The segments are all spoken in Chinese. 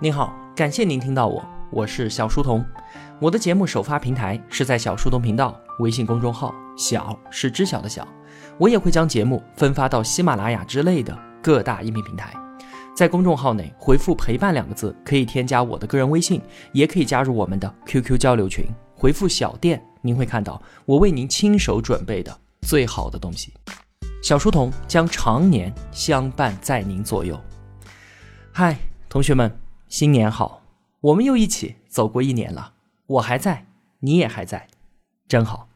您好，感谢您听到我，我是小书童。我的节目首发平台是在小书童频道微信公众号，小是知晓的小。我也会将节目分发到喜马拉雅之类的各大音频平台。在公众号内回复“陪伴”两个字，可以添加我的个人微信，也可以加入我们的 QQ 交流群。回复“小店”，您会看到我为您亲手准备的最好的东西。小书童将常年相伴在您左右。嗨，同学们。新年好，我们又一起走过一年了，我还在，你也还在，真好。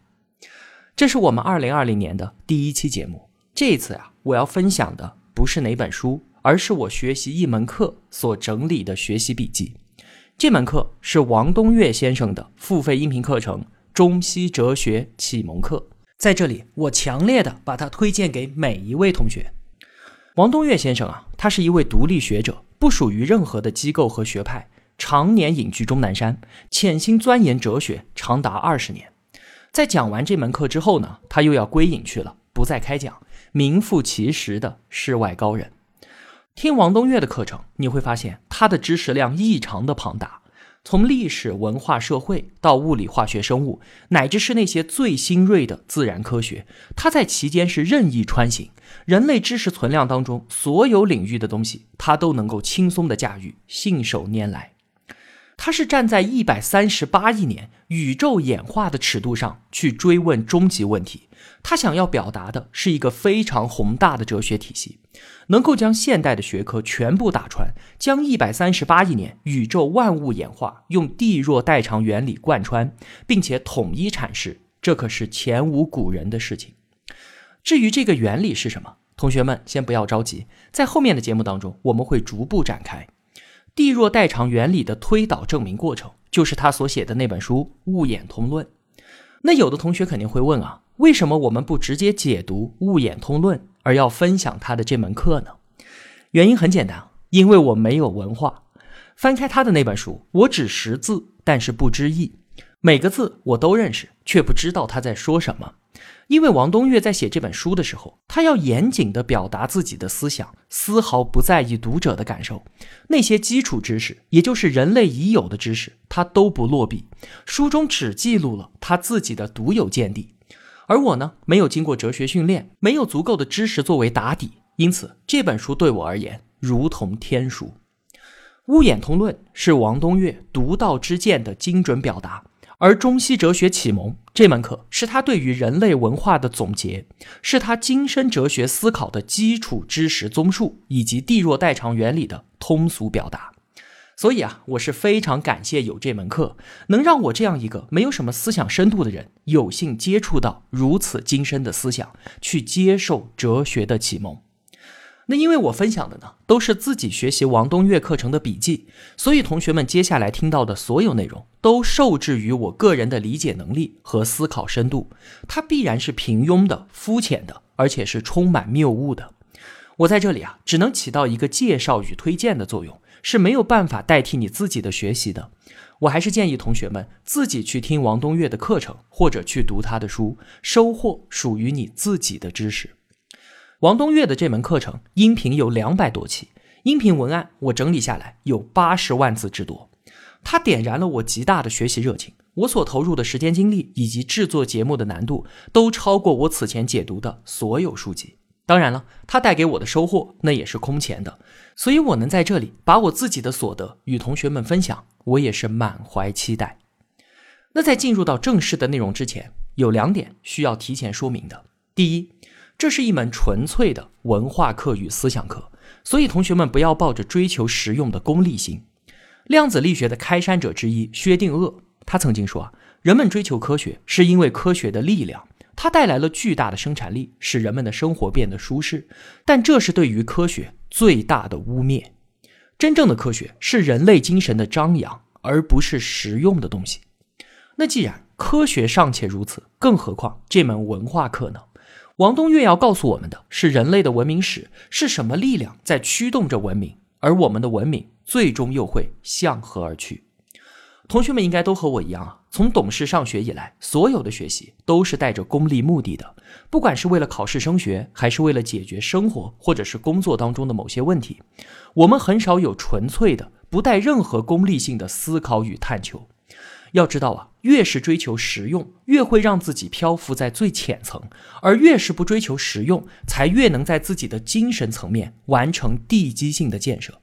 这是我们二零二零年的第一期节目。这一次呀，我要分享的不是哪本书，而是我学习一门课所整理的学习笔记。这门课是王东岳先生的付费音频课程《中西哲学启蒙课》。在这里，我强烈的把它推荐给每一位同学。王东岳先生啊，他是一位独立学者。不属于任何的机构和学派，常年隐居终南山，潜心钻研哲学长达二十年。在讲完这门课之后呢，他又要归隐去了，不再开讲，名副其实的世外高人。听王东岳的课程，你会发现他的知识量异常的庞大。从历史文化社会到物理化学生物，乃至是那些最新锐的自然科学，它在其间是任意穿行。人类知识存量当中所有领域的东西，它都能够轻松的驾驭，信手拈来。他是站在一百三十八亿年宇宙演化的尺度上去追问终极问题。他想要表达的是一个非常宏大的哲学体系。能够将现代的学科全部打穿，将一百三十八亿年宇宙万物演化用地弱代偿原理贯穿，并且统一阐释，这可是前无古人的事情。至于这个原理是什么，同学们先不要着急，在后面的节目当中我们会逐步展开。地弱代偿原理的推导证明过程，就是他所写的那本书《物演通论》。那有的同学肯定会问啊，为什么我们不直接解读《物演通论》？而要分享他的这门课呢？原因很简单，因为我没有文化。翻开他的那本书，我只识字，但是不知义。每个字我都认识，却不知道他在说什么。因为王东岳在写这本书的时候，他要严谨地表达自己的思想，丝毫不在意读者的感受。那些基础知识，也就是人类已有的知识，他都不落笔。书中只记录了他自己的独有见地。而我呢，没有经过哲学训练，没有足够的知识作为打底，因此这本书对我而言如同天书。《乌眼通论》是王东岳独到之见的精准表达，而《中西哲学启蒙》这门课是他对于人类文化的总结，是他精深哲学思考的基础知识综述，以及地弱代偿原理的通俗表达。所以啊，我是非常感谢有这门课，能让我这样一个没有什么思想深度的人，有幸接触到如此精深的思想，去接受哲学的启蒙。那因为我分享的呢，都是自己学习王东岳课程的笔记，所以同学们接下来听到的所有内容，都受制于我个人的理解能力和思考深度，它必然是平庸的、肤浅的，而且是充满谬误的。我在这里啊，只能起到一个介绍与推荐的作用。是没有办法代替你自己的学习的，我还是建议同学们自己去听王东岳的课程，或者去读他的书，收获属于你自己的知识。王东岳的这门课程音频有两百多期，音频文案我整理下来有八十万字之多，他点燃了我极大的学习热情，我所投入的时间精力以及制作节目的难度都超过我此前解读的所有书籍。当然了，它带给我的收获那也是空前的，所以我能在这里把我自己的所得与同学们分享，我也是满怀期待。那在进入到正式的内容之前，有两点需要提前说明的。第一，这是一门纯粹的文化课与思想课，所以同学们不要抱着追求实用的功利心。量子力学的开山者之一薛定谔，他曾经说啊，人们追求科学是因为科学的力量。它带来了巨大的生产力，使人们的生活变得舒适，但这是对于科学最大的污蔑。真正的科学是人类精神的张扬，而不是实用的东西。那既然科学尚且如此，更何况这门文化课呢？王东岳要告诉我们的是，人类的文明史是什么力量在驱动着文明，而我们的文明最终又会向何而去？同学们应该都和我一样啊，从懂事上学以来，所有的学习都是带着功利目的的，不管是为了考试升学，还是为了解决生活或者是工作当中的某些问题，我们很少有纯粹的不带任何功利性的思考与探求。要知道啊，越是追求实用，越会让自己漂浮在最浅层；而越是不追求实用，才越能在自己的精神层面完成地基性的建设。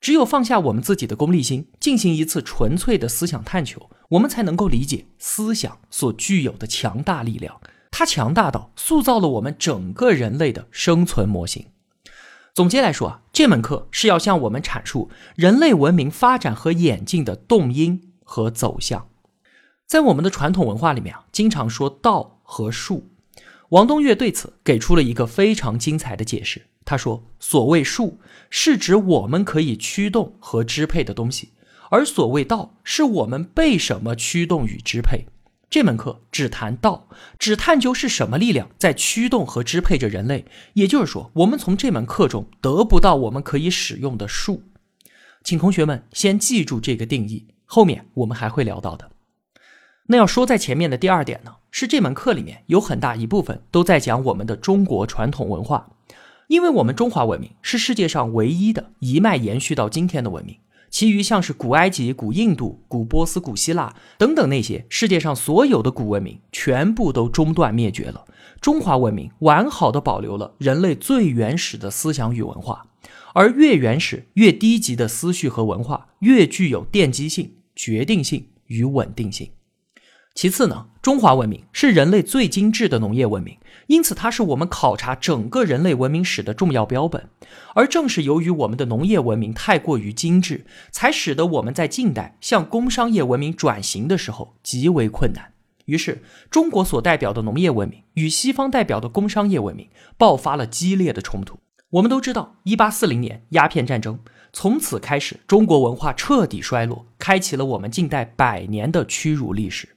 只有放下我们自己的功利心，进行一次纯粹的思想探求，我们才能够理解思想所具有的强大力量。它强大到塑造了我们整个人类的生存模型。总结来说啊，这门课是要向我们阐述人类文明发展和演进的动因。和走向，在我们的传统文化里面啊，经常说道和术。王东岳对此给出了一个非常精彩的解释。他说：“所谓术，是指我们可以驱动和支配的东西；而所谓道，是我们被什么驱动与支配。”这门课只谈道，只探究是什么力量在驱动和支配着人类。也就是说，我们从这门课中得不到我们可以使用的术。请同学们先记住这个定义。后面我们还会聊到的。那要说在前面的第二点呢，是这门课里面有很大一部分都在讲我们的中国传统文化，因为我们中华文明是世界上唯一的一脉延续到今天的文明，其余像是古埃及、古印度、古波斯、古希腊等等那些世界上所有的古文明全部都中断灭绝了，中华文明完好的保留了人类最原始的思想与文化，而越原始越低级的思绪和文化越具有奠基性。决定性与稳定性。其次呢，中华文明是人类最精致的农业文明，因此它是我们考察整个人类文明史的重要标本。而正是由于我们的农业文明太过于精致，才使得我们在近代向工商业文明转型的时候极为困难。于是，中国所代表的农业文明与西方代表的工商业文明爆发了激烈的冲突。我们都知道，一八四零年鸦片战争。从此开始，中国文化彻底衰落，开启了我们近代百年的屈辱历史。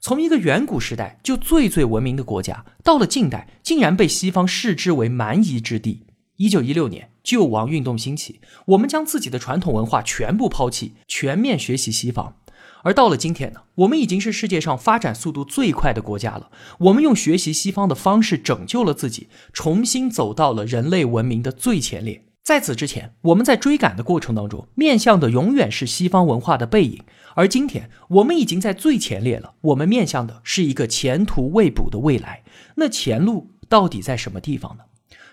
从一个远古时代就最最文明的国家，到了近代竟然被西方视之为蛮夷之地。一九一六年，救亡运动兴起，我们将自己的传统文化全部抛弃，全面学习西方。而到了今天呢，我们已经是世界上发展速度最快的国家了。我们用学习西方的方式拯救了自己，重新走到了人类文明的最前列。在此之前，我们在追赶的过程当中，面向的永远是西方文化的背影。而今天，我们已经在最前列了，我们面向的是一个前途未卜的未来。那前路到底在什么地方呢？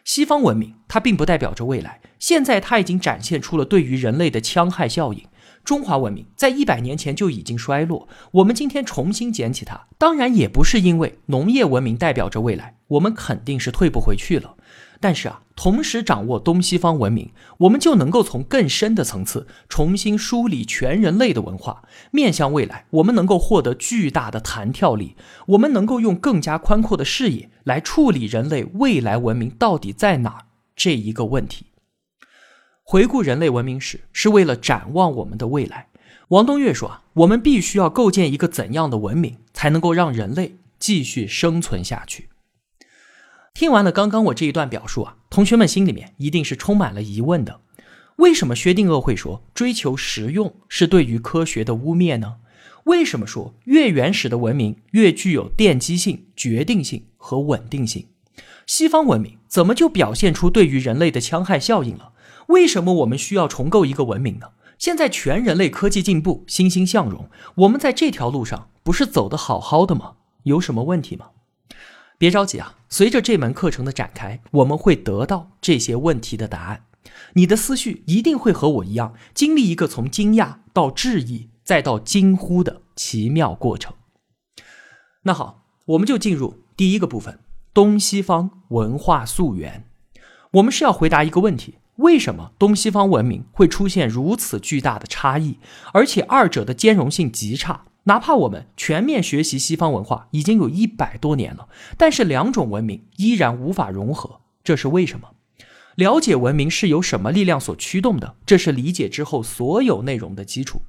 西方文明它并不代表着未来，现在它已经展现出了对于人类的戕害效应。中华文明在一百年前就已经衰落，我们今天重新捡起它，当然也不是因为农业文明代表着未来，我们肯定是退不回去了。但是啊，同时掌握东西方文明，我们就能够从更深的层次重新梳理全人类的文化，面向未来，我们能够获得巨大的弹跳力，我们能够用更加宽阔的视野来处理人类未来文明到底在哪儿这一个问题。回顾人类文明史，是为了展望我们的未来。王东岳说啊，我们必须要构建一个怎样的文明，才能够让人类继续生存下去？听完了刚刚我这一段表述啊，同学们心里面一定是充满了疑问的。为什么薛定谔会说追求实用是对于科学的污蔑呢？为什么说越原始的文明越具有奠基性、决定性和稳定性？西方文明怎么就表现出对于人类的戕害效应了？为什么我们需要重构一个文明呢？现在全人类科技进步、欣欣向荣，我们在这条路上不是走得好好的吗？有什么问题吗？别着急啊，随着这门课程的展开，我们会得到这些问题的答案。你的思绪一定会和我一样，经历一个从惊讶到质疑再到惊呼的奇妙过程。那好，我们就进入第一个部分：东西方文化溯源。我们是要回答一个问题：为什么东西方文明会出现如此巨大的差异，而且二者的兼容性极差？哪怕我们全面学习西方文化已经有一百多年了，但是两种文明依然无法融合，这是为什么？了解文明是由什么力量所驱动的，这是理解之后所有内容的基础。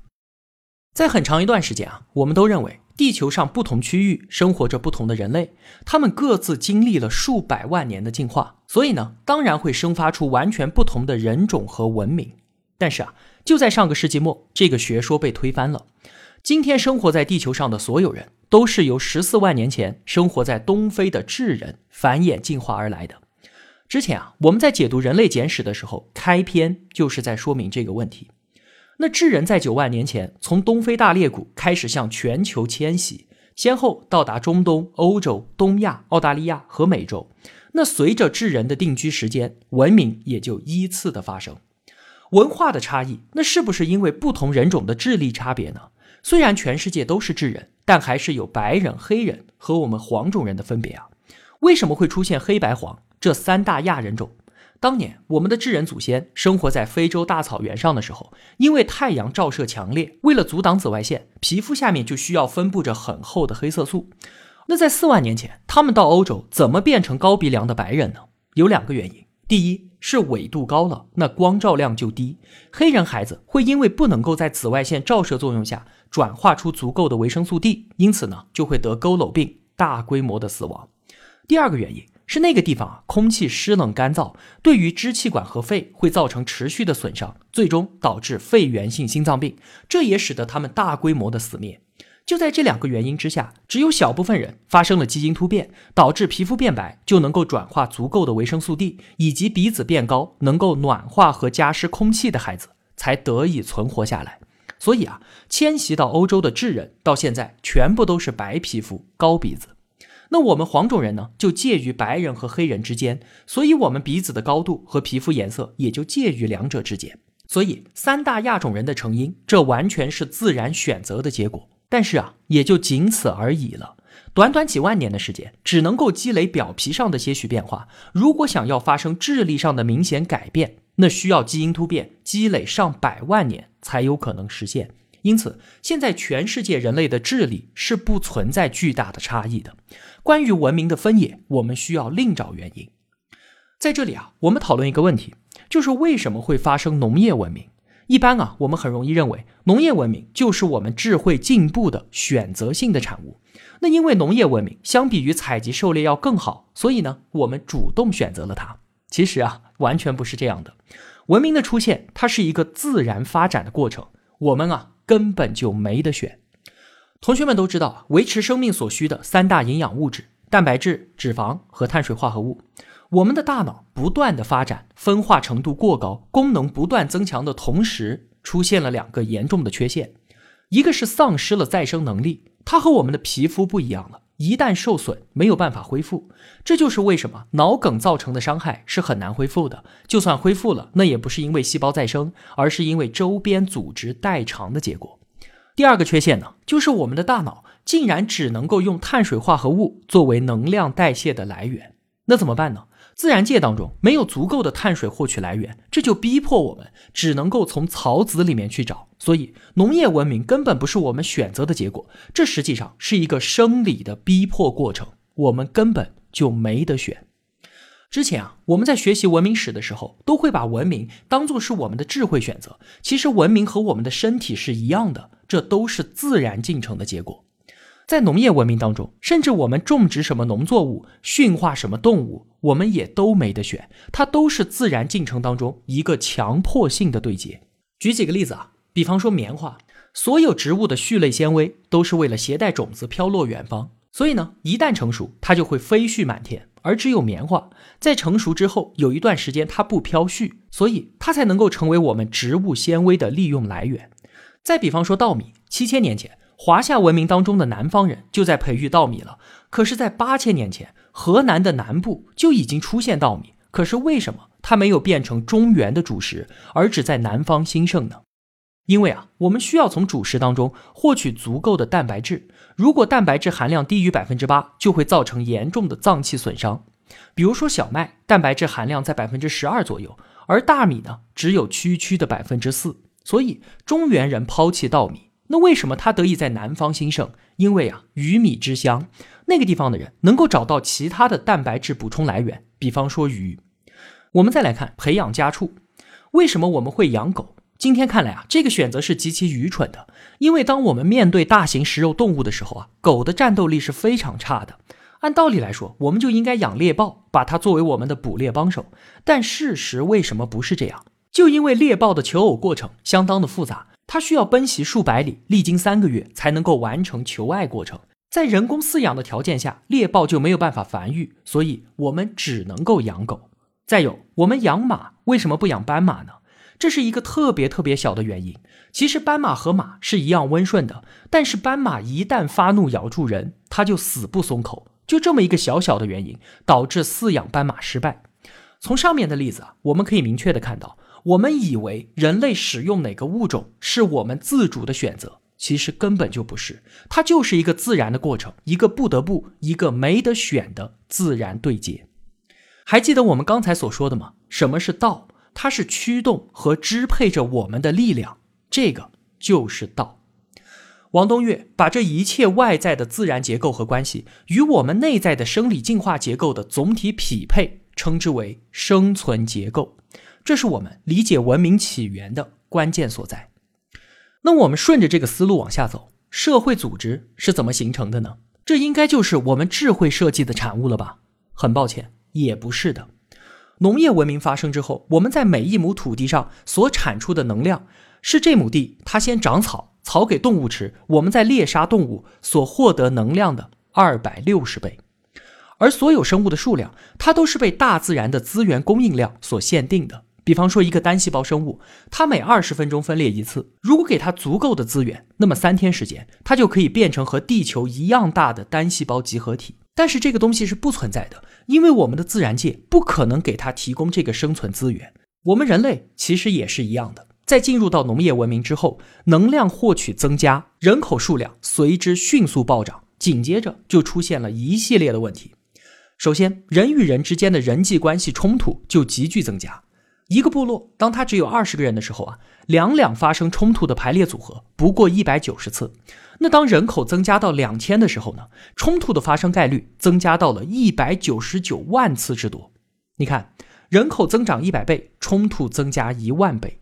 在很长一段时间啊，我们都认为地球上不同区域生活着不同的人类，他们各自经历了数百万年的进化，所以呢，当然会生发出完全不同的人种和文明。但是啊，就在上个世纪末，这个学说被推翻了。今天生活在地球上的所有人，都是由十四万年前生活在东非的智人繁衍进化而来的。之前啊，我们在解读人类简史的时候，开篇就是在说明这个问题。那智人在九万年前从东非大裂谷开始向全球迁徙，先后到达中东、欧洲、东亚、澳大利亚和美洲。那随着智人的定居时间，文明也就依次的发生。文化的差异，那是不是因为不同人种的智力差别呢？虽然全世界都是智人，但还是有白人、黑人和我们黄种人的分别啊。为什么会出现黑白黄这三大亚人种？当年我们的智人祖先生活在非洲大草原上的时候，因为太阳照射强烈，为了阻挡紫外线，皮肤下面就需要分布着很厚的黑色素。那在四万年前，他们到欧洲怎么变成高鼻梁的白人呢？有两个原因。第一是纬度高了，那光照量就低，黑人孩子会因为不能够在紫外线照射作用下转化出足够的维生素 D，因此呢就会得佝偻病，大规模的死亡。第二个原因。是那个地方啊，空气湿冷干燥，对于支气管和肺会造成持续的损伤，最终导致肺源性心脏病，这也使得他们大规模的死灭。就在这两个原因之下，只有小部分人发生了基因突变，导致皮肤变白，就能够转化足够的维生素 D，以及鼻子变高，能够暖化和加湿空气的孩子，才得以存活下来。所以啊，迁徙到欧洲的智人到现在全部都是白皮肤、高鼻子。那我们黄种人呢，就介于白人和黑人之间，所以我们鼻子的高度和皮肤颜色也就介于两者之间。所以三大亚种人的成因，这完全是自然选择的结果。但是啊，也就仅此而已了。短短几万年的时间，只能够积累表皮上的些许变化。如果想要发生智力上的明显改变，那需要基因突变积累上百万年才有可能实现。因此，现在全世界人类的智力是不存在巨大的差异的。关于文明的分野，我们需要另找原因。在这里啊，我们讨论一个问题，就是为什么会发生农业文明？一般啊，我们很容易认为农业文明就是我们智慧进步的选择性的产物。那因为农业文明相比于采集狩猎要更好，所以呢，我们主动选择了它。其实啊，完全不是这样的。文明的出现，它是一个自然发展的过程。我们啊。根本就没得选。同学们都知道，维持生命所需的三大营养物质：蛋白质、脂肪和碳水化合物。我们的大脑不断的发展，分化程度过高，功能不断增强的同时，出现了两个严重的缺陷。一个是丧失了再生能力，它和我们的皮肤不一样了。一旦受损，没有办法恢复，这就是为什么脑梗造成的伤害是很难恢复的。就算恢复了，那也不是因为细胞再生，而是因为周边组织代偿的结果。第二个缺陷呢，就是我们的大脑竟然只能够用碳水化合物作为能量代谢的来源，那怎么办呢？自然界当中没有足够的碳水获取来源，这就逼迫我们只能够从草籽里面去找。所以，农业文明根本不是我们选择的结果，这实际上是一个生理的逼迫过程，我们根本就没得选。之前啊，我们在学习文明史的时候，都会把文明当做是我们的智慧选择。其实，文明和我们的身体是一样的，这都是自然进程的结果。在农业文明当中，甚至我们种植什么农作物、驯化什么动物，我们也都没得选，它都是自然进程当中一个强迫性的对接。举几个例子啊，比方说棉花，所有植物的序类纤维都是为了携带种子飘落远方，所以呢，一旦成熟，它就会飞絮满天。而只有棉花在成熟之后有一段时间它不飘絮，所以它才能够成为我们植物纤维的利用来源。再比方说稻米，七千年前。华夏文明当中的南方人就在培育稻米了，可是，在八千年前，河南的南部就已经出现稻米。可是，为什么它没有变成中原的主食，而只在南方兴盛呢？因为啊，我们需要从主食当中获取足够的蛋白质，如果蛋白质含量低于百分之八，就会造成严重的脏器损伤。比如说小麦，蛋白质含量在百分之十二左右，而大米呢，只有区区的百分之四。所以，中原人抛弃稻米。那为什么它得以在南方兴盛？因为啊，鱼米之乡，那个地方的人能够找到其他的蛋白质补充来源，比方说鱼。我们再来看培养家畜，为什么我们会养狗？今天看来啊，这个选择是极其愚蠢的。因为当我们面对大型食肉动物的时候啊，狗的战斗力是非常差的。按道理来说，我们就应该养猎豹，把它作为我们的捕猎帮手。但事实为什么不是这样？就因为猎豹的求偶过程相当的复杂。它需要奔袭数百里，历经三个月才能够完成求爱过程。在人工饲养的条件下，猎豹就没有办法繁育，所以我们只能够养狗。再有，我们养马为什么不养斑马呢？这是一个特别特别小的原因。其实斑马和马是一样温顺的，但是斑马一旦发怒咬住人，它就死不松口。就这么一个小小的原因，导致饲养斑马失败。从上面的例子啊，我们可以明确的看到，我们以为人类使用哪个物种是我们自主的选择，其实根本就不是，它就是一个自然的过程，一个不得不，一个没得选的自然对接。还记得我们刚才所说的吗？什么是道？它是驱动和支配着我们的力量，这个就是道。王东岳把这一切外在的自然结构和关系与我们内在的生理进化结构的总体匹配。称之为生存结构，这是我们理解文明起源的关键所在。那我们顺着这个思路往下走，社会组织是怎么形成的呢？这应该就是我们智慧设计的产物了吧？很抱歉，也不是的。农业文明发生之后，我们在每一亩土地上所产出的能量，是这亩地它先长草，草给动物吃，我们在猎杀动物所获得能量的二百六十倍。而所有生物的数量，它都是被大自然的资源供应量所限定的。比方说，一个单细胞生物，它每二十分钟分裂一次。如果给它足够的资源，那么三天时间，它就可以变成和地球一样大的单细胞集合体。但是这个东西是不存在的，因为我们的自然界不可能给它提供这个生存资源。我们人类其实也是一样的，在进入到农业文明之后，能量获取增加，人口数量随之迅速暴涨，紧接着就出现了一系列的问题。首先，人与人之间的人际关系冲突就急剧增加。一个部落，当他只有二十个人的时候啊，两两发生冲突的排列组合不过一百九十次。那当人口增加到两千的时候呢，冲突的发生概率增加到了一百九十九万次之多。你看，人口增长一百倍，冲突增加一万倍。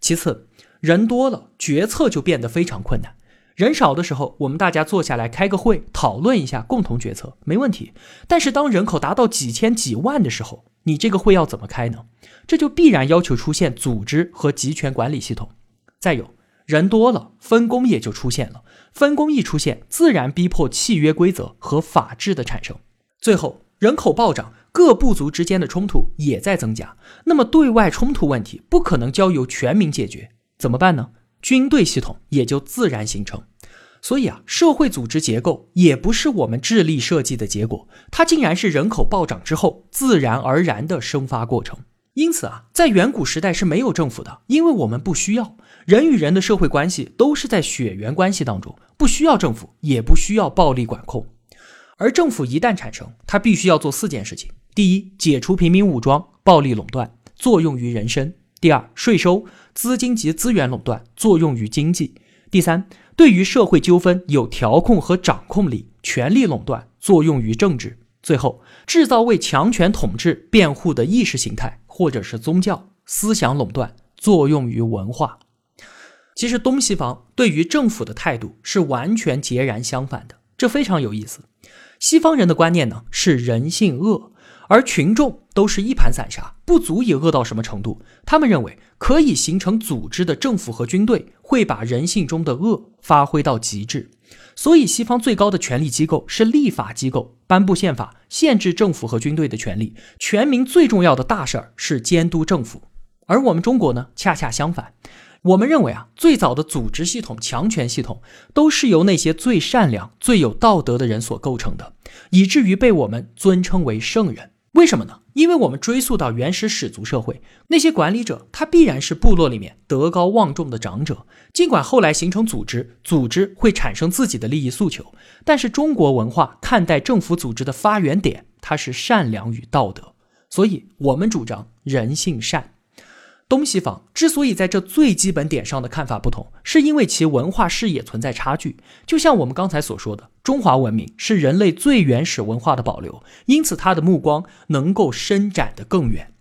其次，人多了，决策就变得非常困难。人少的时候，我们大家坐下来开个会，讨论一下，共同决策，没问题。但是当人口达到几千几万的时候，你这个会要怎么开呢？这就必然要求出现组织和集权管理系统。再有人多了，分工也就出现了。分工一出现，自然逼迫契约规则和法治的产生。最后，人口暴涨，各部族之间的冲突也在增加。那么，对外冲突问题不可能交由全民解决，怎么办呢？军队系统也就自然形成，所以啊，社会组织结构也不是我们智力设计的结果，它竟然是人口暴涨之后自然而然的生发过程。因此啊，在远古时代是没有政府的，因为我们不需要人与人的社会关系都是在血缘关系当中，不需要政府，也不需要暴力管控。而政府一旦产生，它必须要做四件事情：第一，解除平民武装、暴力垄断，作用于人身。第二，税收、资金及资源垄断作用于经济；第三，对于社会纠纷有调控和掌控力，权力垄断作用于政治；最后，制造为强权统治辩护的意识形态或者是宗教思想垄断作用于文化。其实，东西方对于政府的态度是完全截然相反的，这非常有意思。西方人的观念呢是人性恶。而群众都是一盘散沙，不足以恶到什么程度。他们认为可以形成组织的政府和军队会把人性中的恶发挥到极致，所以西方最高的权力机构是立法机构，颁布宪法，限制政府和军队的权利。全民最重要的大事儿是监督政府。而我们中国呢，恰恰相反。我们认为啊，最早的组织系统、强权系统都是由那些最善良、最有道德的人所构成的，以至于被我们尊称为圣人。为什么呢？因为我们追溯到原始始族社会，那些管理者他必然是部落里面德高望重的长者。尽管后来形成组织，组织会产生自己的利益诉求，但是中国文化看待政府组织的发源点，它是善良与道德。所以，我们主张人性善。东西方之所以在这最基本点上的看法不同，是因为其文化视野存在差距。就像我们刚才所说的，中华文明是人类最原始文化的保留，因此它的目光能够伸展得更远。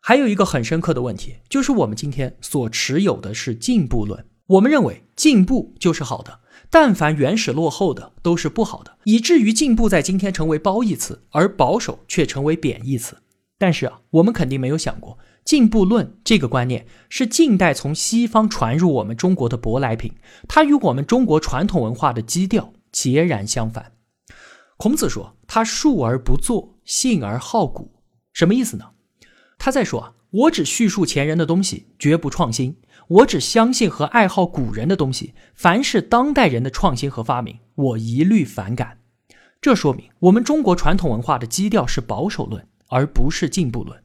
还有一个很深刻的问题，就是我们今天所持有的是进步论。我们认为进步就是好的，但凡原始落后的都是不好的，以至于进步在今天成为褒义词，而保守却成为贬义词。但是啊，我们肯定没有想过。进步论这个观念是近代从西方传入我们中国的舶来品，它与我们中国传统文化的基调截然相反。孔子说：“他述而不作，信而好古。”什么意思呢？他在说，我只叙述前人的东西，绝不创新；我只相信和爱好古人的东西，凡是当代人的创新和发明，我一律反感。这说明我们中国传统文化的基调是保守论，而不是进步论。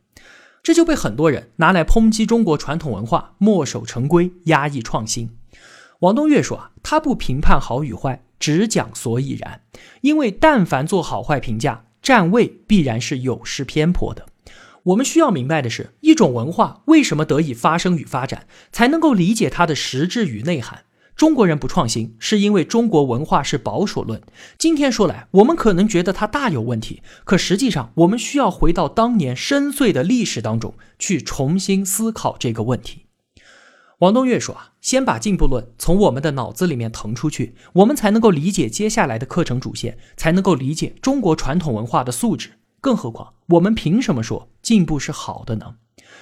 这就被很多人拿来抨击中国传统文化墨守成规、压抑创新。王东岳说啊，他不评判好与坏，只讲所以然。因为但凡做好坏评价，站位必然是有失偏颇的。我们需要明白的是，一种文化为什么得以发生与发展，才能够理解它的实质与内涵。中国人不创新，是因为中国文化是保守论。今天说来，我们可能觉得它大有问题，可实际上，我们需要回到当年深邃的历史当中去重新思考这个问题。王东岳说啊，先把进步论从我们的脑子里面腾出去，我们才能够理解接下来的课程主线，才能够理解中国传统文化的素质。更何况，我们凭什么说进步是好的呢？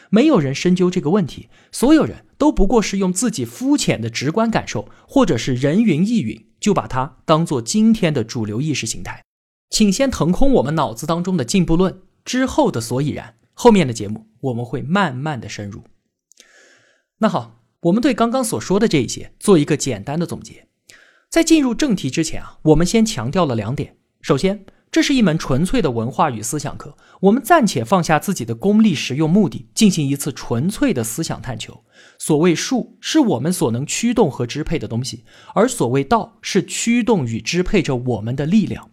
没有人深究这个问题，所有人都不过是用自己肤浅的直观感受，或者是人云亦云，就把它当做今天的主流意识形态。请先腾空我们脑子当中的进步论之后的所以然，后面的节目我们会慢慢的深入。那好。我们对刚刚所说的这一些做一个简单的总结。在进入正题之前啊，我们先强调了两点。首先，这是一门纯粹的文化与思想课，我们暂且放下自己的功利实用目的，进行一次纯粹的思想探求。所谓术，是我们所能驱动和支配的东西；而所谓道，是驱动与支配着我们的力量。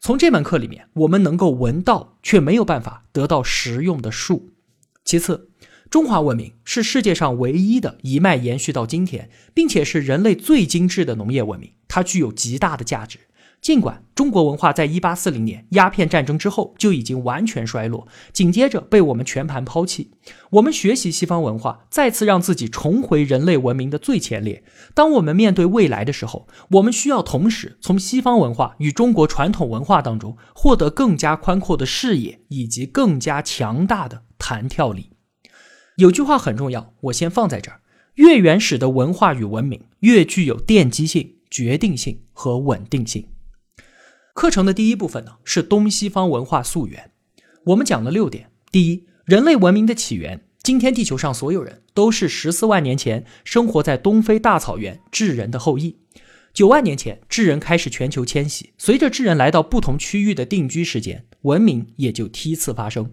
从这门课里面，我们能够闻道，却没有办法得到实用的术。其次。中华文明是世界上唯一的一脉延续到今天，并且是人类最精致的农业文明，它具有极大的价值。尽管中国文化在一八四零年鸦片战争之后就已经完全衰落，紧接着被我们全盘抛弃，我们学习西方文化，再次让自己重回人类文明的最前列。当我们面对未来的时候，我们需要同时从西方文化与中国传统文化当中获得更加宽阔的视野以及更加强大的弹跳力。有句话很重要，我先放在这儿：越原始的文化与文明，越具有奠基性、决定性和稳定性。课程的第一部分呢，是东西方文化溯源。我们讲了六点：第一，人类文明的起源。今天地球上所有人都是十四万年前生活在东非大草原智人的后裔。九万年前，智人开始全球迁徙，随着智人来到不同区域的定居时间，文明也就梯次发生。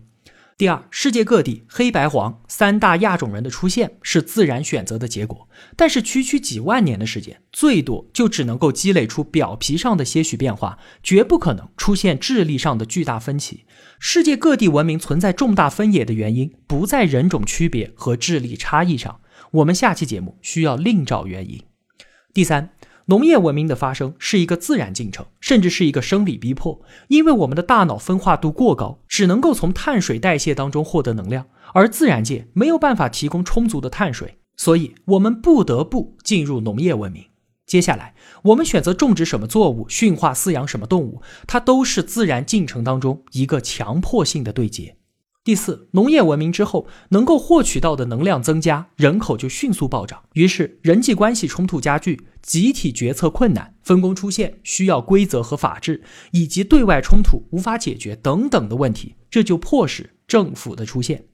第二，世界各地黑白黄三大亚种人的出现是自然选择的结果，但是区区几万年的时间，最多就只能够积累出表皮上的些许变化，绝不可能出现智力上的巨大分歧。世界各地文明存在重大分野的原因，不在人种区别和智力差异上。我们下期节目需要另找原因。第三。农业文明的发生是一个自然进程，甚至是一个生理逼迫，因为我们的大脑分化度过高，只能够从碳水代谢当中获得能量，而自然界没有办法提供充足的碳水，所以我们不得不进入农业文明。接下来，我们选择种植什么作物，驯化饲养什么动物，它都是自然进程当中一个强迫性的对接。第四，农业文明之后，能够获取到的能量增加，人口就迅速暴涨，于是人际关系冲突加剧，集体决策困难，分工出现，需要规则和法治，以及对外冲突无法解决等等的问题，这就迫使政府的出现。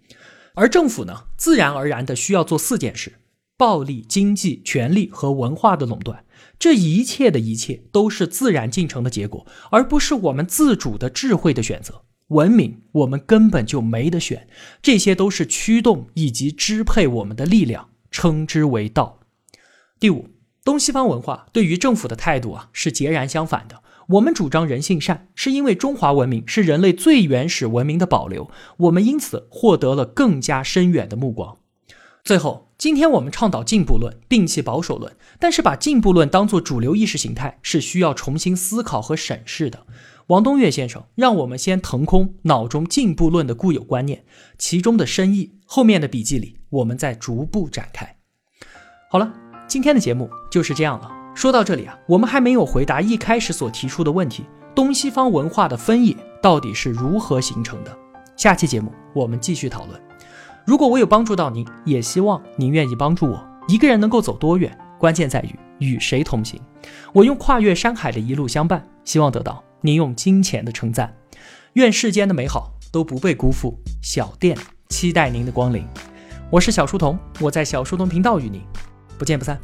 而政府呢，自然而然的需要做四件事：暴力、经济、权力和文化的垄断。这一切的一切都是自然进程的结果，而不是我们自主的智慧的选择。文明，我们根本就没得选，这些都是驱动以及支配我们的力量，称之为道。第五，东西方文化对于政府的态度啊是截然相反的。我们主张人性善，是因为中华文明是人类最原始文明的保留，我们因此获得了更加深远的目光。最后，今天我们倡导进步论，摒弃保守论，但是把进步论当做主流意识形态，是需要重新思考和审视的。王东岳先生让我们先腾空脑中进步论的固有观念，其中的深意，后面的笔记里我们再逐步展开。好了，今天的节目就是这样了。说到这里啊，我们还没有回答一开始所提出的问题：东西方文化的分野到底是如何形成的？下期节目我们继续讨论。如果我有帮助到您，也希望您愿意帮助我。一个人能够走多远，关键在于与谁同行。我用跨越山海的一路相伴，希望得到。您用金钱的称赞，愿世间的美好都不被辜负。小店期待您的光临。我是小书童，我在小书童频道与您不见不散。